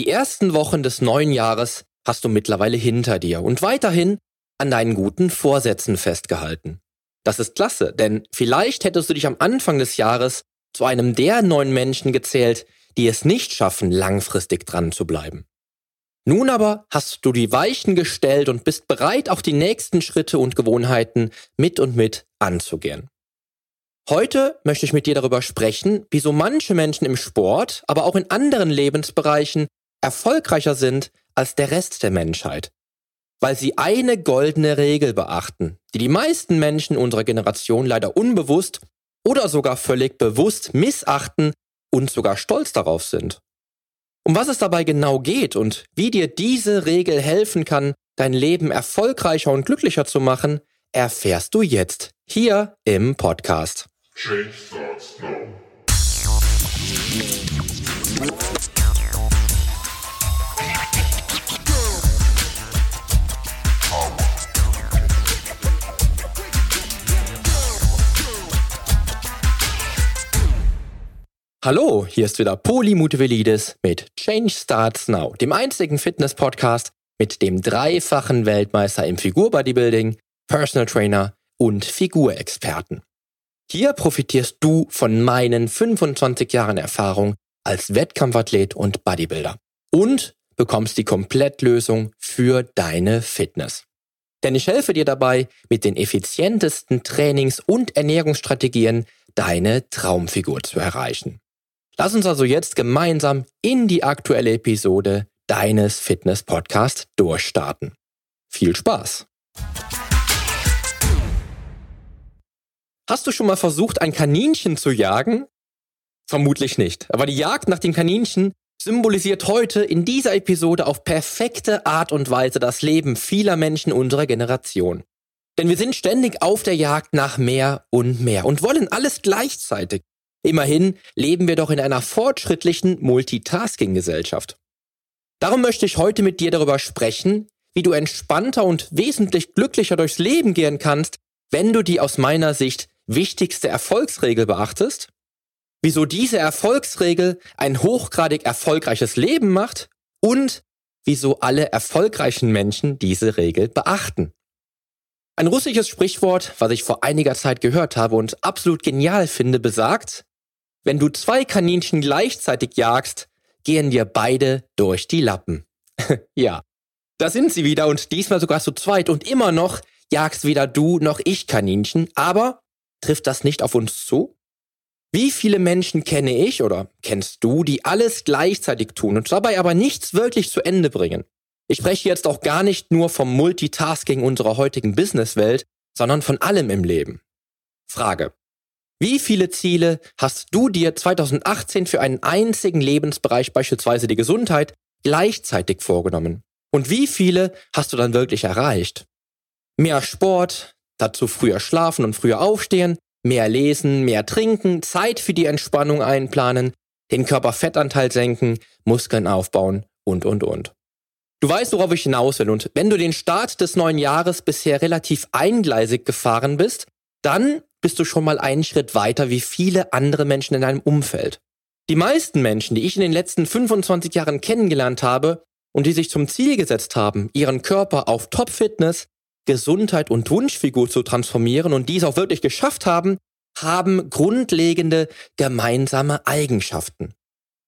Die ersten Wochen des neuen Jahres hast du mittlerweile hinter dir und weiterhin an deinen guten Vorsätzen festgehalten. Das ist klasse, denn vielleicht hättest du dich am Anfang des Jahres zu einem der neun Menschen gezählt, die es nicht schaffen, langfristig dran zu bleiben. Nun aber hast du die Weichen gestellt und bist bereit, auch die nächsten Schritte und Gewohnheiten mit und mit anzugehen. Heute möchte ich mit dir darüber sprechen, wieso manche Menschen im Sport, aber auch in anderen Lebensbereichen erfolgreicher sind als der Rest der Menschheit. Weil sie eine goldene Regel beachten, die die meisten Menschen unserer Generation leider unbewusst oder sogar völlig bewusst missachten und sogar stolz darauf sind. Um was es dabei genau geht und wie dir diese Regel helfen kann, dein Leben erfolgreicher und glücklicher zu machen, erfährst du jetzt hier im Podcast. Change starts now. Hallo, hier ist wieder Poli Mutevelidis mit Change Starts Now, dem einzigen Fitness-Podcast mit dem dreifachen Weltmeister im Figurbodybuilding, Personal Trainer und Figurexperten. Hier profitierst du von meinen 25 Jahren Erfahrung als Wettkampfathlet und Bodybuilder und bekommst die Komplettlösung für deine Fitness. Denn ich helfe dir dabei, mit den effizientesten Trainings- und Ernährungsstrategien deine Traumfigur zu erreichen. Lass uns also jetzt gemeinsam in die aktuelle Episode deines Fitness-Podcasts durchstarten. Viel Spaß! Hast du schon mal versucht, ein Kaninchen zu jagen? Vermutlich nicht. Aber die Jagd nach dem Kaninchen symbolisiert heute in dieser Episode auf perfekte Art und Weise das Leben vieler Menschen unserer Generation. Denn wir sind ständig auf der Jagd nach mehr und mehr und wollen alles gleichzeitig. Immerhin leben wir doch in einer fortschrittlichen Multitasking-Gesellschaft. Darum möchte ich heute mit dir darüber sprechen, wie du entspannter und wesentlich glücklicher durchs Leben gehen kannst, wenn du die aus meiner Sicht wichtigste Erfolgsregel beachtest, wieso diese Erfolgsregel ein hochgradig erfolgreiches Leben macht und wieso alle erfolgreichen Menschen diese Regel beachten. Ein russisches Sprichwort, was ich vor einiger Zeit gehört habe und absolut genial finde, besagt, wenn du zwei Kaninchen gleichzeitig jagst, gehen dir beide durch die Lappen. ja, da sind sie wieder und diesmal sogar zu zweit und immer noch jagst weder du noch ich Kaninchen, aber Trifft das nicht auf uns zu? Wie viele Menschen kenne ich oder kennst du, die alles gleichzeitig tun und dabei aber nichts wirklich zu Ende bringen? Ich spreche jetzt auch gar nicht nur vom Multitasking unserer heutigen Businesswelt, sondern von allem im Leben. Frage. Wie viele Ziele hast du dir 2018 für einen einzigen Lebensbereich, beispielsweise die Gesundheit, gleichzeitig vorgenommen? Und wie viele hast du dann wirklich erreicht? Mehr Sport, Dazu früher schlafen und früher aufstehen, mehr lesen, mehr trinken, Zeit für die Entspannung einplanen, den Körperfettanteil senken, Muskeln aufbauen und, und, und. Du weißt, worauf ich hinaus will und wenn du den Start des neuen Jahres bisher relativ eingleisig gefahren bist, dann bist du schon mal einen Schritt weiter wie viele andere Menschen in deinem Umfeld. Die meisten Menschen, die ich in den letzten 25 Jahren kennengelernt habe und die sich zum Ziel gesetzt haben, ihren Körper auf Top-Fitness, Gesundheit und Wunschfigur zu transformieren und dies auch wirklich geschafft haben, haben grundlegende gemeinsame Eigenschaften.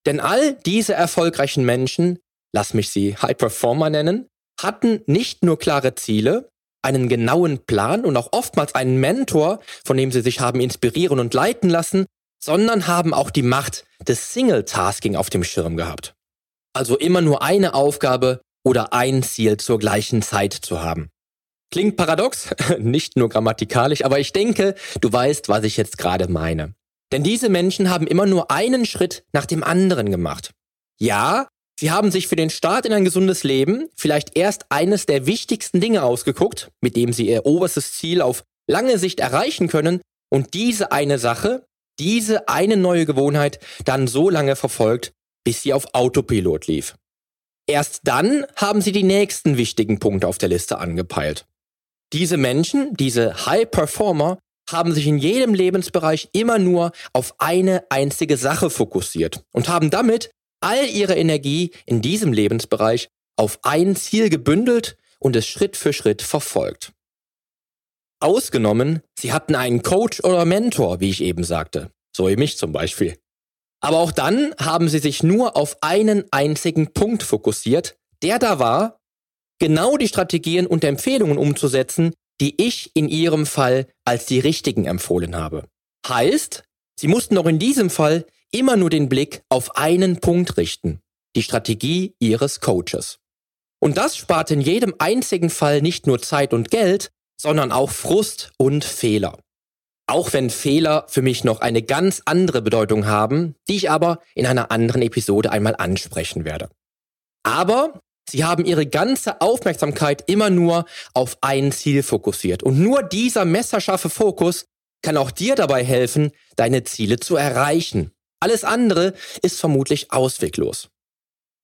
Denn all diese erfolgreichen Menschen, lass mich sie High Performer nennen, hatten nicht nur klare Ziele, einen genauen Plan und auch oftmals einen Mentor, von dem sie sich haben inspirieren und leiten lassen, sondern haben auch die Macht des Single-Tasking auf dem Schirm gehabt. Also immer nur eine Aufgabe oder ein Ziel zur gleichen Zeit zu haben. Klingt paradox, nicht nur grammatikalisch, aber ich denke, du weißt, was ich jetzt gerade meine. Denn diese Menschen haben immer nur einen Schritt nach dem anderen gemacht. Ja, sie haben sich für den Start in ein gesundes Leben vielleicht erst eines der wichtigsten Dinge ausgeguckt, mit dem sie ihr oberstes Ziel auf lange Sicht erreichen können und diese eine Sache, diese eine neue Gewohnheit dann so lange verfolgt, bis sie auf Autopilot lief. Erst dann haben sie die nächsten wichtigen Punkte auf der Liste angepeilt. Diese Menschen, diese High Performer, haben sich in jedem Lebensbereich immer nur auf eine einzige Sache fokussiert und haben damit all ihre Energie in diesem Lebensbereich auf ein Ziel gebündelt und es Schritt für Schritt verfolgt. Ausgenommen, sie hatten einen Coach oder Mentor, wie ich eben sagte, so wie mich zum Beispiel. Aber auch dann haben sie sich nur auf einen einzigen Punkt fokussiert, der da war, genau die Strategien und Empfehlungen umzusetzen, die ich in ihrem Fall als die richtigen empfohlen habe. Heißt, sie mussten auch in diesem Fall immer nur den Blick auf einen Punkt richten, die Strategie ihres Coaches. Und das spart in jedem einzigen Fall nicht nur Zeit und Geld, sondern auch Frust und Fehler. Auch wenn Fehler für mich noch eine ganz andere Bedeutung haben, die ich aber in einer anderen Episode einmal ansprechen werde. Aber sie haben ihre ganze Aufmerksamkeit immer nur auf ein Ziel fokussiert. Und nur dieser messerscharfe Fokus kann auch dir dabei helfen, deine Ziele zu erreichen. Alles andere ist vermutlich ausweglos.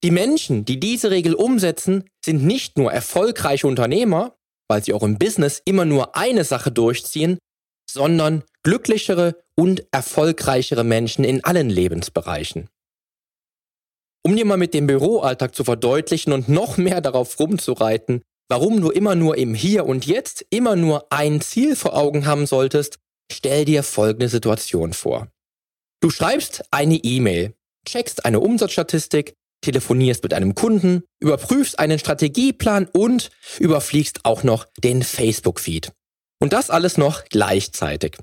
Die Menschen, die diese Regel umsetzen, sind nicht nur erfolgreiche Unternehmer, weil sie auch im Business immer nur eine Sache durchziehen, sondern glücklichere und erfolgreichere Menschen in allen Lebensbereichen. Um dir mal mit dem Büroalltag zu verdeutlichen und noch mehr darauf rumzureiten, warum du immer nur im Hier und Jetzt immer nur ein Ziel vor Augen haben solltest, stell dir folgende Situation vor. Du schreibst eine E-Mail, checkst eine Umsatzstatistik, telefonierst mit einem Kunden, überprüfst einen Strategieplan und überfliegst auch noch den Facebook-Feed. Und das alles noch gleichzeitig.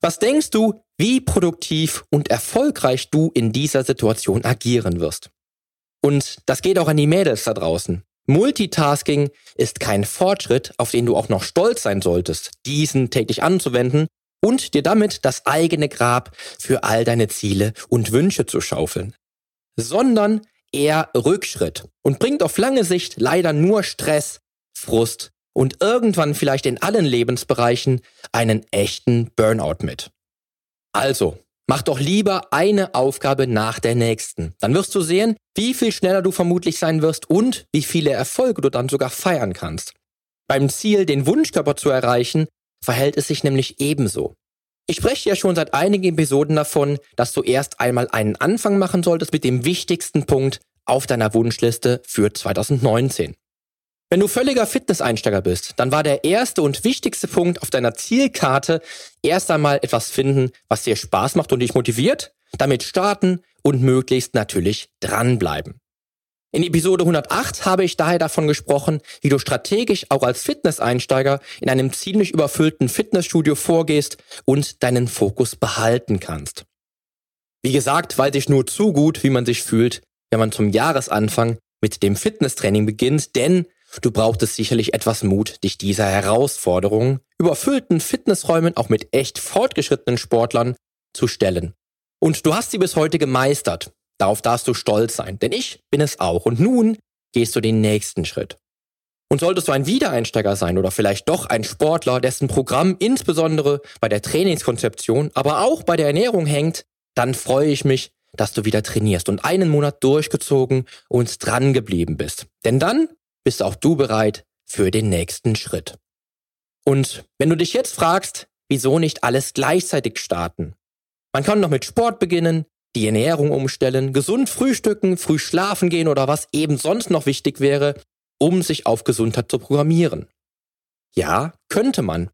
Was denkst du, wie produktiv und erfolgreich du in dieser Situation agieren wirst? Und das geht auch an die Mädels da draußen. Multitasking ist kein Fortschritt, auf den du auch noch stolz sein solltest, diesen täglich anzuwenden, und dir damit das eigene Grab für all deine Ziele und Wünsche zu schaufeln, sondern eher Rückschritt und bringt auf lange Sicht leider nur Stress, Frust und irgendwann vielleicht in allen Lebensbereichen einen echten Burnout mit. Also, mach doch lieber eine Aufgabe nach der nächsten. Dann wirst du sehen, wie viel schneller du vermutlich sein wirst und wie viele Erfolge du dann sogar feiern kannst. Beim Ziel, den Wunschkörper zu erreichen, verhält es sich nämlich ebenso. Ich spreche ja schon seit einigen Episoden davon, dass du erst einmal einen Anfang machen solltest mit dem wichtigsten Punkt auf deiner Wunschliste für 2019. Wenn du völliger Fitnesseinsteiger bist, dann war der erste und wichtigste Punkt auf deiner Zielkarte erst einmal etwas finden, was dir Spaß macht und dich motiviert, damit starten und möglichst natürlich dranbleiben. In Episode 108 habe ich daher davon gesprochen, wie du strategisch auch als Fitnesseinsteiger in einem ziemlich überfüllten Fitnessstudio vorgehst und deinen Fokus behalten kannst. Wie gesagt, weiß ich nur zu gut, wie man sich fühlt, wenn man zum Jahresanfang mit dem Fitnesstraining beginnt, denn du brauchtest sicherlich etwas Mut, dich dieser Herausforderung, überfüllten Fitnessräumen auch mit echt fortgeschrittenen Sportlern zu stellen. Und du hast sie bis heute gemeistert Darauf darfst du stolz sein, denn ich bin es auch. Und nun gehst du den nächsten Schritt. Und solltest du ein Wiedereinsteiger sein oder vielleicht doch ein Sportler, dessen Programm insbesondere bei der Trainingskonzeption, aber auch bei der Ernährung hängt, dann freue ich mich, dass du wieder trainierst und einen Monat durchgezogen und dran geblieben bist. Denn dann bist auch du bereit für den nächsten Schritt. Und wenn du dich jetzt fragst, wieso nicht alles gleichzeitig starten? Man kann noch mit Sport beginnen, die Ernährung umstellen, gesund frühstücken, früh schlafen gehen oder was eben sonst noch wichtig wäre, um sich auf Gesundheit zu programmieren. Ja, könnte man.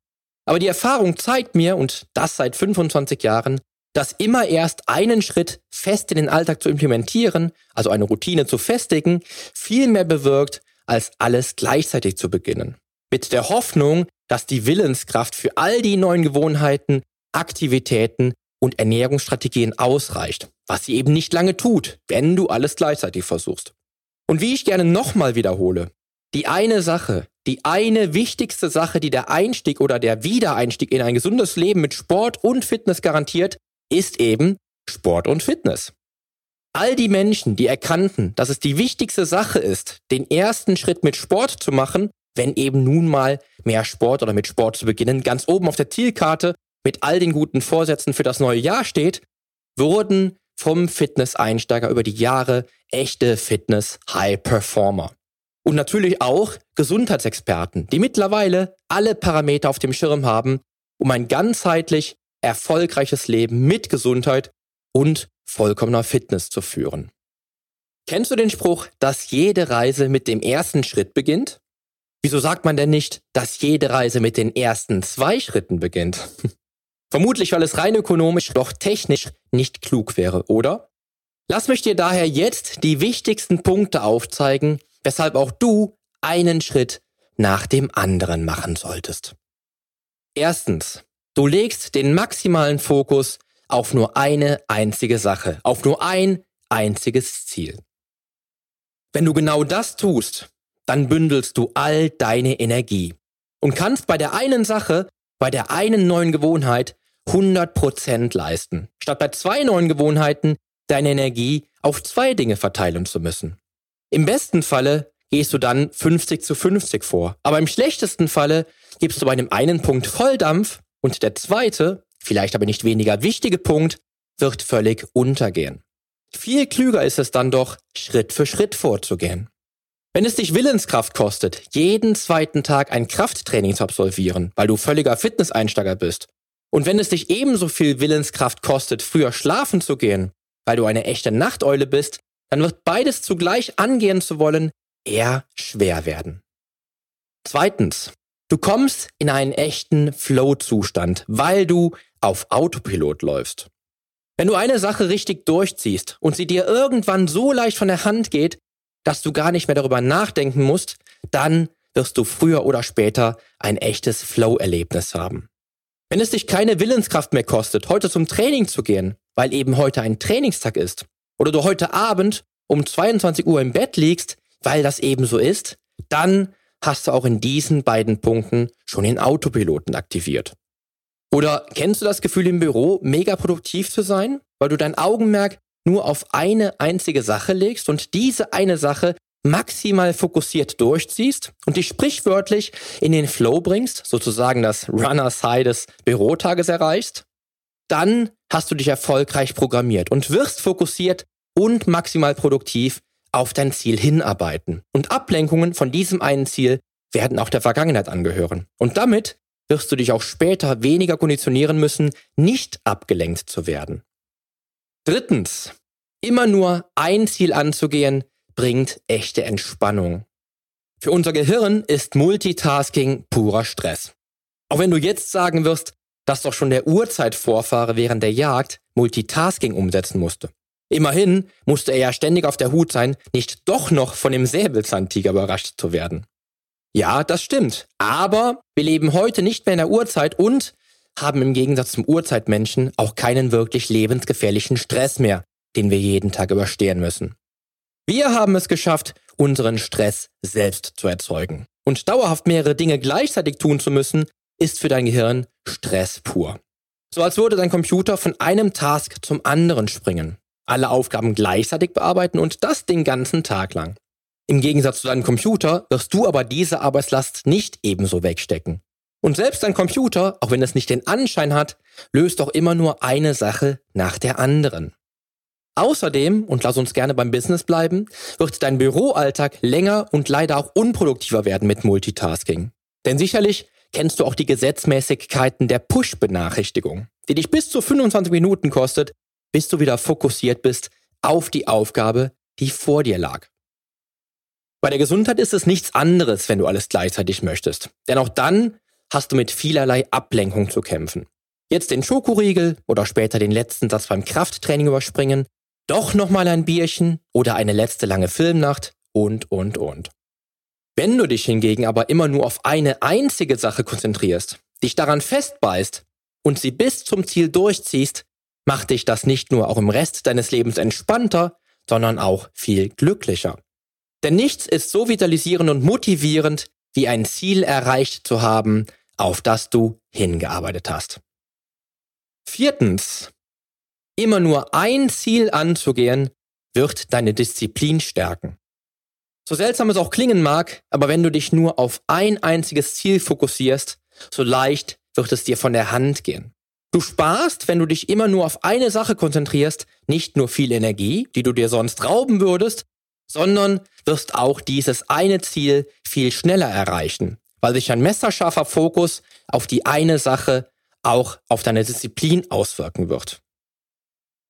Aber die Erfahrung zeigt mir, und das seit 25 Jahren, dass immer erst einen Schritt fest in den Alltag zu implementieren, also eine Routine zu festigen, viel mehr bewirkt, als alles gleichzeitig zu beginnen. Mit der Hoffnung, dass die Willenskraft für all die neuen Gewohnheiten, Aktivitäten und Ernährungsstrategien ausreicht, was sie eben nicht lange tut, wenn du alles gleichzeitig versuchst. Und wie ich gerne nochmal wiederhole, die eine Sache, die eine wichtigste Sache, die der Einstieg oder der Wiedereinstieg in ein gesundes Leben mit Sport und Fitness garantiert, ist eben Sport und Fitness. All die Menschen, die erkannten, dass es die wichtigste Sache ist, den ersten Schritt mit Sport zu machen, wenn eben nun mal mehr Sport oder mit Sport zu beginnen, ganz oben auf der Zielkarte mit all den guten Vorsätzen für das neue Jahr steht, wurden vom Fitness-Einsteiger über die Jahre echte Fitness-High-Performer. Und natürlich auch Gesundheitsexperten, die mittlerweile alle Parameter auf dem Schirm haben, um ein ganzheitlich erfolgreiches Leben mit Gesundheit und vollkommener Fitness zu führen. Kennst du den Spruch, dass jede Reise mit dem ersten Schritt beginnt? Wieso sagt man denn nicht, dass jede Reise mit den ersten zwei Schritten beginnt? Vermutlich, weil es rein ökonomisch, doch technisch nicht klug wäre, oder? Lass mich dir daher jetzt die wichtigsten Punkte aufzeigen, weshalb auch du einen Schritt nach dem anderen machen solltest. Erstens, du legst den maximalen Fokus auf nur eine einzige Sache, auf nur ein einziges Ziel. Wenn du genau das tust, dann bündelst du all deine Energie und kannst bei der einen Sache, bei der einen neuen Gewohnheit 100% leisten, statt bei zwei neuen Gewohnheiten deine Energie auf zwei Dinge verteilen zu müssen. Im besten Falle gehst du dann 50 zu 50 vor, aber im schlechtesten Falle gibst du bei dem einen Punkt Volldampf und der zweite, vielleicht aber nicht weniger wichtige Punkt, wird völlig untergehen. Viel klüger ist es dann doch, Schritt für Schritt vorzugehen. Wenn es dich Willenskraft kostet, jeden zweiten Tag ein Krafttraining zu absolvieren, weil du völliger Fitnesseinsteiger bist, und wenn es dich ebenso viel Willenskraft kostet, früher schlafen zu gehen, weil du eine echte Nachteule bist, dann wird beides zugleich angehen zu wollen eher schwer werden. Zweitens, du kommst in einen echten Flow-Zustand, weil du auf Autopilot läufst. Wenn du eine Sache richtig durchziehst und sie dir irgendwann so leicht von der Hand geht, dass du gar nicht mehr darüber nachdenken musst, dann wirst du früher oder später ein echtes Flow-Erlebnis haben. Wenn es dich keine Willenskraft mehr kostet, heute zum Training zu gehen, weil eben heute ein Trainingstag ist, oder du heute Abend um 22 Uhr im Bett liegst, weil das eben so ist, dann hast du auch in diesen beiden Punkten schon den Autopiloten aktiviert. Oder kennst du das Gefühl im Büro, mega produktiv zu sein, weil du dein Augenmerk nur auf eine einzige Sache legst und diese eine Sache maximal fokussiert durchziehst und dich sprichwörtlich in den Flow bringst, sozusagen das Runner-Side des Bürotages erreichst? Dann hast du dich erfolgreich programmiert und wirst fokussiert und maximal produktiv auf dein Ziel hinarbeiten. Und Ablenkungen von diesem einen Ziel werden auch der Vergangenheit angehören. Und damit wirst du dich auch später weniger konditionieren müssen, nicht abgelenkt zu werden. Drittens, immer nur ein Ziel anzugehen, bringt echte Entspannung. Für unser Gehirn ist Multitasking purer Stress. Auch wenn du jetzt sagen wirst, dass doch schon der Urzeitvorfahre während der Jagd Multitasking umsetzen musste. Immerhin musste er ja ständig auf der Hut sein, nicht doch noch von dem Säbelzahntiger überrascht zu werden. Ja, das stimmt. Aber wir leben heute nicht mehr in der Urzeit und haben im Gegensatz zum Urzeitmenschen auch keinen wirklich lebensgefährlichen Stress mehr, den wir jeden Tag überstehen müssen. Wir haben es geschafft, unseren Stress selbst zu erzeugen. Und dauerhaft mehrere Dinge gleichzeitig tun zu müssen, ist für dein Gehirn Stress pur. So als würde dein Computer von einem Task zum anderen springen, alle Aufgaben gleichzeitig bearbeiten und das den ganzen Tag lang. Im Gegensatz zu deinem Computer wirst du aber diese Arbeitslast nicht ebenso wegstecken. Und selbst dein Computer, auch wenn es nicht den Anschein hat, löst doch immer nur eine Sache nach der anderen. Außerdem, und lass uns gerne beim Business bleiben, wird dein Büroalltag länger und leider auch unproduktiver werden mit Multitasking. Denn sicherlich kennst du auch die Gesetzmäßigkeiten der Push-Benachrichtigung, die dich bis zu 25 Minuten kostet, bis du wieder fokussiert bist auf die Aufgabe, die vor dir lag. Bei der Gesundheit ist es nichts anderes, wenn du alles gleichzeitig möchtest. Denn auch dann hast du mit vielerlei Ablenkung zu kämpfen. Jetzt den Schokoriegel oder später den letzten Satz beim Krafttraining überspringen, doch nochmal ein Bierchen oder eine letzte lange Filmnacht und, und, und. Wenn du dich hingegen aber immer nur auf eine einzige Sache konzentrierst, dich daran festbeißt und sie bis zum Ziel durchziehst, macht dich das nicht nur auch im Rest deines Lebens entspannter, sondern auch viel glücklicher. Denn nichts ist so vitalisierend und motivierend, wie ein Ziel erreicht zu haben, auf das du hingearbeitet hast. Viertens. Immer nur ein Ziel anzugehen, wird deine Disziplin stärken. So seltsam es auch klingen mag, aber wenn du dich nur auf ein einziges Ziel fokussierst, so leicht wird es dir von der Hand gehen. Du sparst, wenn du dich immer nur auf eine Sache konzentrierst, nicht nur viel Energie, die du dir sonst rauben würdest, sondern wirst auch dieses eine Ziel viel schneller erreichen, weil sich ein messerscharfer Fokus auf die eine Sache auch auf deine Disziplin auswirken wird.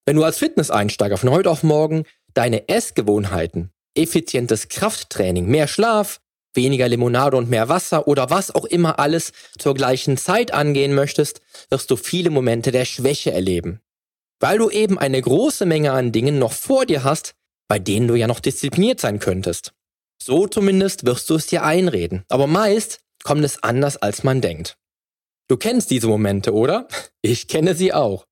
Wenn du als Fitnesseinsteiger von heute auf morgen deine Essgewohnheiten, effizientes Krafttraining, mehr Schlaf, weniger Limonade und mehr Wasser oder was auch immer alles zur gleichen Zeit angehen möchtest, wirst du viele Momente der Schwäche erleben. Weil du eben eine große Menge an Dingen noch vor dir hast, bei denen du ja noch diszipliniert sein könntest. So zumindest wirst du es dir einreden. Aber meist kommt es anders, als man denkt. Du kennst diese Momente, oder? Ich kenne sie auch.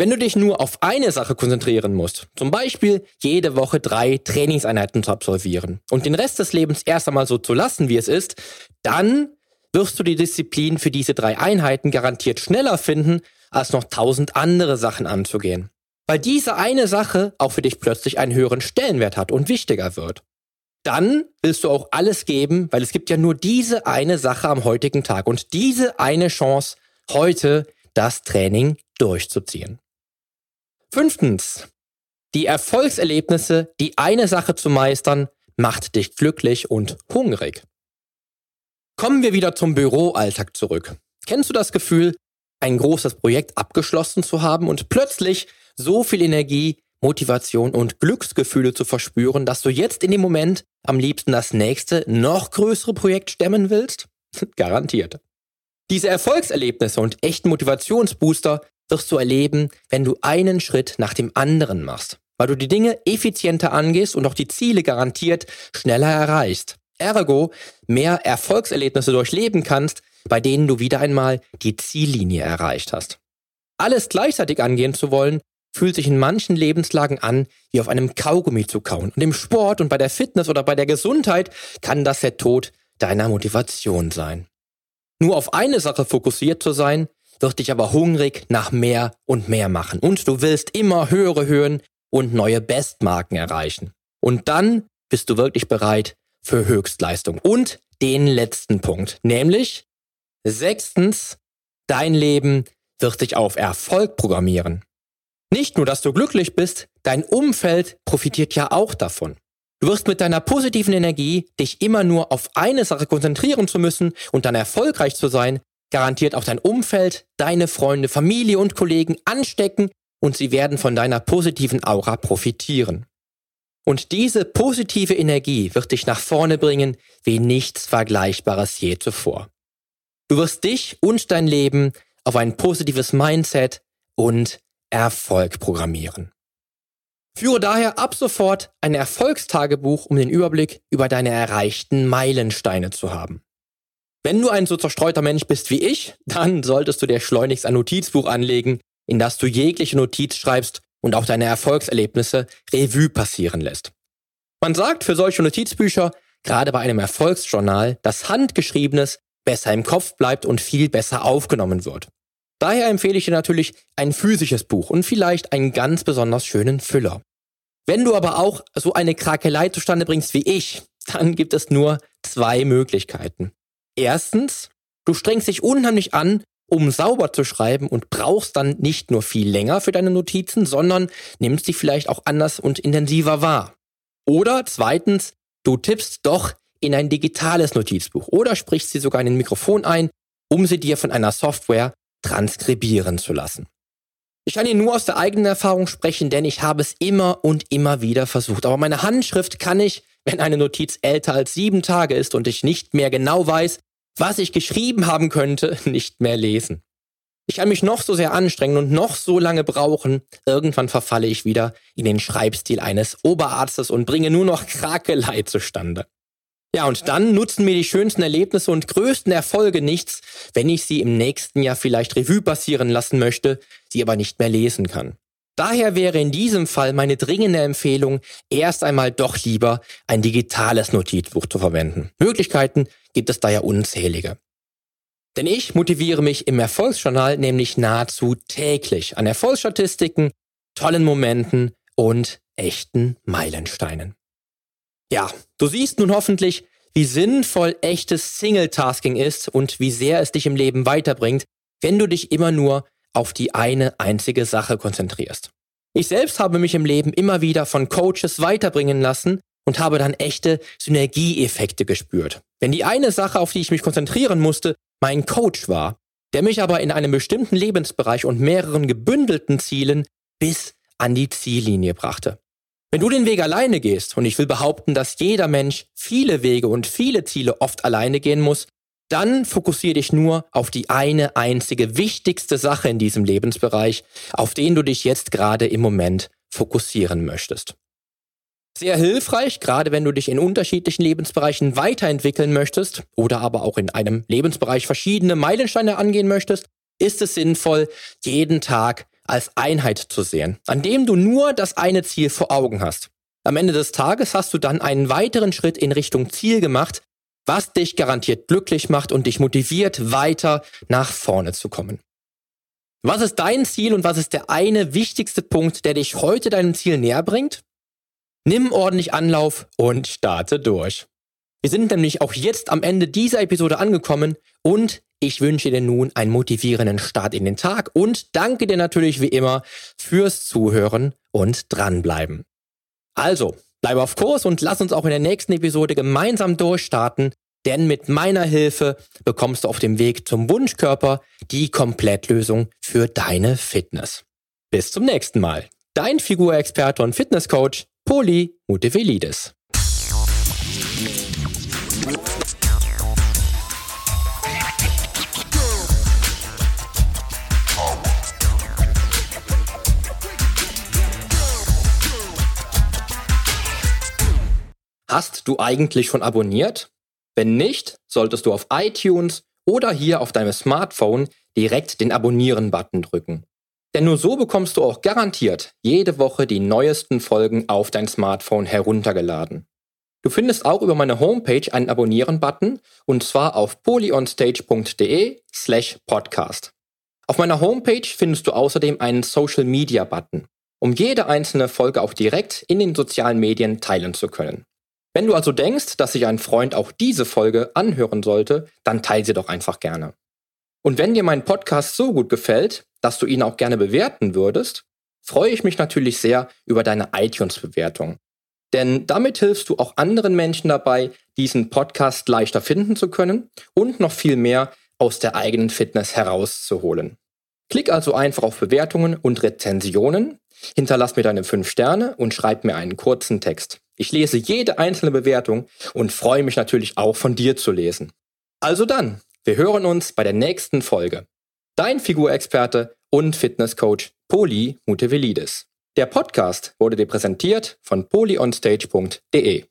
Wenn du dich nur auf eine Sache konzentrieren musst, zum Beispiel jede Woche drei Trainingseinheiten zu absolvieren und den Rest des Lebens erst einmal so zu lassen, wie es ist, dann wirst du die Disziplin für diese drei Einheiten garantiert schneller finden, als noch tausend andere Sachen anzugehen. Weil diese eine Sache auch für dich plötzlich einen höheren Stellenwert hat und wichtiger wird. Dann willst du auch alles geben, weil es gibt ja nur diese eine Sache am heutigen Tag und diese eine Chance, heute das Training durchzuziehen. Fünftens. Die Erfolgserlebnisse, die eine Sache zu meistern, macht dich glücklich und hungrig. Kommen wir wieder zum Büroalltag zurück. Kennst du das Gefühl, ein großes Projekt abgeschlossen zu haben und plötzlich so viel Energie, Motivation und Glücksgefühle zu verspüren, dass du jetzt in dem Moment am liebsten das nächste, noch größere Projekt stemmen willst? Garantiert. Diese Erfolgserlebnisse und echten Motivationsbooster wirst du erleben, wenn du einen Schritt nach dem anderen machst, weil du die Dinge effizienter angehst und auch die Ziele garantiert schneller erreichst. Ergo, mehr Erfolgserlebnisse durchleben kannst, bei denen du wieder einmal die Ziellinie erreicht hast. Alles gleichzeitig angehen zu wollen, fühlt sich in manchen Lebenslagen an, wie auf einem Kaugummi zu kauen. Und im Sport und bei der Fitness oder bei der Gesundheit kann das der Tod deiner Motivation sein. Nur auf eine Sache fokussiert zu sein, wird dich aber hungrig nach mehr und mehr machen. Und du willst immer höhere Höhen und neue Bestmarken erreichen. Und dann bist du wirklich bereit für Höchstleistung. Und den letzten Punkt, nämlich sechstens, dein Leben wird dich auf Erfolg programmieren. Nicht nur, dass du glücklich bist, dein Umfeld profitiert ja auch davon. Du wirst mit deiner positiven Energie dich immer nur auf eine Sache konzentrieren zu müssen und dann erfolgreich zu sein, garantiert auch dein Umfeld, deine Freunde, Familie und Kollegen anstecken und sie werden von deiner positiven Aura profitieren. Und diese positive Energie wird dich nach vorne bringen wie nichts Vergleichbares je zuvor. Du wirst dich und dein Leben auf ein positives Mindset und Erfolg programmieren. Führe daher ab sofort ein Erfolgstagebuch, um den Überblick über deine erreichten Meilensteine zu haben. Wenn du ein so zerstreuter Mensch bist wie ich, dann solltest du dir schleunigst ein Notizbuch anlegen, in das du jegliche Notiz schreibst und auch deine Erfolgserlebnisse Revue passieren lässt. Man sagt für solche Notizbücher, gerade bei einem Erfolgsjournal, dass Handgeschriebenes besser im Kopf bleibt und viel besser aufgenommen wird. Daher empfehle ich dir natürlich ein physisches Buch und vielleicht einen ganz besonders schönen Füller. Wenn du aber auch so eine Krakelei zustande bringst wie ich, dann gibt es nur zwei Möglichkeiten. Erstens, du strengst dich unheimlich an, um sauber zu schreiben und brauchst dann nicht nur viel länger für deine Notizen, sondern nimmst sie vielleicht auch anders und intensiver wahr. Oder zweitens, du tippst doch in ein digitales Notizbuch oder sprichst sie sogar in ein Mikrofon ein, um sie dir von einer Software transkribieren zu lassen. Ich kann hier nur aus der eigenen Erfahrung sprechen, denn ich habe es immer und immer wieder versucht. Aber meine Handschrift kann ich, wenn eine Notiz älter als sieben Tage ist und ich nicht mehr genau weiß, was ich geschrieben haben könnte, nicht mehr lesen. Ich kann mich noch so sehr anstrengen und noch so lange brauchen, irgendwann verfalle ich wieder in den Schreibstil eines Oberarztes und bringe nur noch Krakelei zustande. Ja, und dann nutzen mir die schönsten Erlebnisse und größten Erfolge nichts, wenn ich sie im nächsten Jahr vielleicht Revue passieren lassen möchte, sie aber nicht mehr lesen kann. Daher wäre in diesem Fall meine dringende Empfehlung, erst einmal doch lieber ein digitales Notizbuch zu verwenden. Möglichkeiten gibt es da ja unzählige. Denn ich motiviere mich im Erfolgsjournal nämlich nahezu täglich an Erfolgsstatistiken, tollen Momenten und echten Meilensteinen. Ja, du siehst nun hoffentlich, wie sinnvoll echtes Single-Tasking ist und wie sehr es dich im Leben weiterbringt, wenn du dich immer nur auf die eine einzige Sache konzentrierst. Ich selbst habe mich im Leben immer wieder von Coaches weiterbringen lassen und habe dann echte Synergieeffekte gespürt. Wenn die eine Sache, auf die ich mich konzentrieren musste, mein Coach war, der mich aber in einem bestimmten Lebensbereich und mehreren gebündelten Zielen bis an die Ziellinie brachte. Wenn du den Weg alleine gehst, und ich will behaupten, dass jeder Mensch viele Wege und viele Ziele oft alleine gehen muss, dann fokussiere dich nur auf die eine einzige wichtigste Sache in diesem Lebensbereich, auf den du dich jetzt gerade im Moment fokussieren möchtest. Sehr hilfreich, gerade wenn du dich in unterschiedlichen Lebensbereichen weiterentwickeln möchtest oder aber auch in einem Lebensbereich verschiedene Meilensteine angehen möchtest, ist es sinnvoll, jeden Tag als Einheit zu sehen, an dem du nur das eine Ziel vor Augen hast. Am Ende des Tages hast du dann einen weiteren Schritt in Richtung Ziel gemacht, was dich garantiert glücklich macht und dich motiviert, weiter nach vorne zu kommen. Was ist dein Ziel und was ist der eine wichtigste Punkt, der dich heute deinem Ziel näher bringt? Nimm ordentlich Anlauf und starte durch. Wir sind nämlich auch jetzt am Ende dieser Episode angekommen und ich wünsche dir nun einen motivierenden Start in den Tag und danke dir natürlich wie immer fürs Zuhören und dranbleiben. Also, bleib auf Kurs und lass uns auch in der nächsten Episode gemeinsam durchstarten, denn mit meiner Hilfe bekommst du auf dem Weg zum Wunschkörper die Komplettlösung für deine Fitness. Bis zum nächsten Mal. Dein Figurexperte und Fitnesscoach Poli Mutevelidis. Hast du eigentlich schon abonniert? Wenn nicht, solltest du auf iTunes oder hier auf deinem Smartphone direkt den Abonnieren-Button drücken. Denn nur so bekommst du auch garantiert jede Woche die neuesten Folgen auf dein Smartphone heruntergeladen. Du findest auch über meine Homepage einen Abonnieren-Button und zwar auf polyonstage.de slash podcast. Auf meiner Homepage findest du außerdem einen Social-Media-Button, um jede einzelne Folge auch direkt in den sozialen Medien teilen zu können. Wenn du also denkst, dass sich ein Freund auch diese Folge anhören sollte, dann teile sie doch einfach gerne. Und wenn dir mein Podcast so gut gefällt, dass du ihn auch gerne bewerten würdest, freue ich mich natürlich sehr über deine iTunes-Bewertung. Denn damit hilfst du auch anderen Menschen dabei, diesen Podcast leichter finden zu können und noch viel mehr aus der eigenen Fitness herauszuholen. Klick also einfach auf Bewertungen und Rezensionen, hinterlass mir deine 5 Sterne und schreib mir einen kurzen Text. Ich lese jede einzelne Bewertung und freue mich natürlich auch von dir zu lesen. Also dann, wir hören uns bei der nächsten Folge. Dein Figurexperte und Fitnesscoach Poli Mutevelidis. Der Podcast wurde dir präsentiert von polyonstage.de.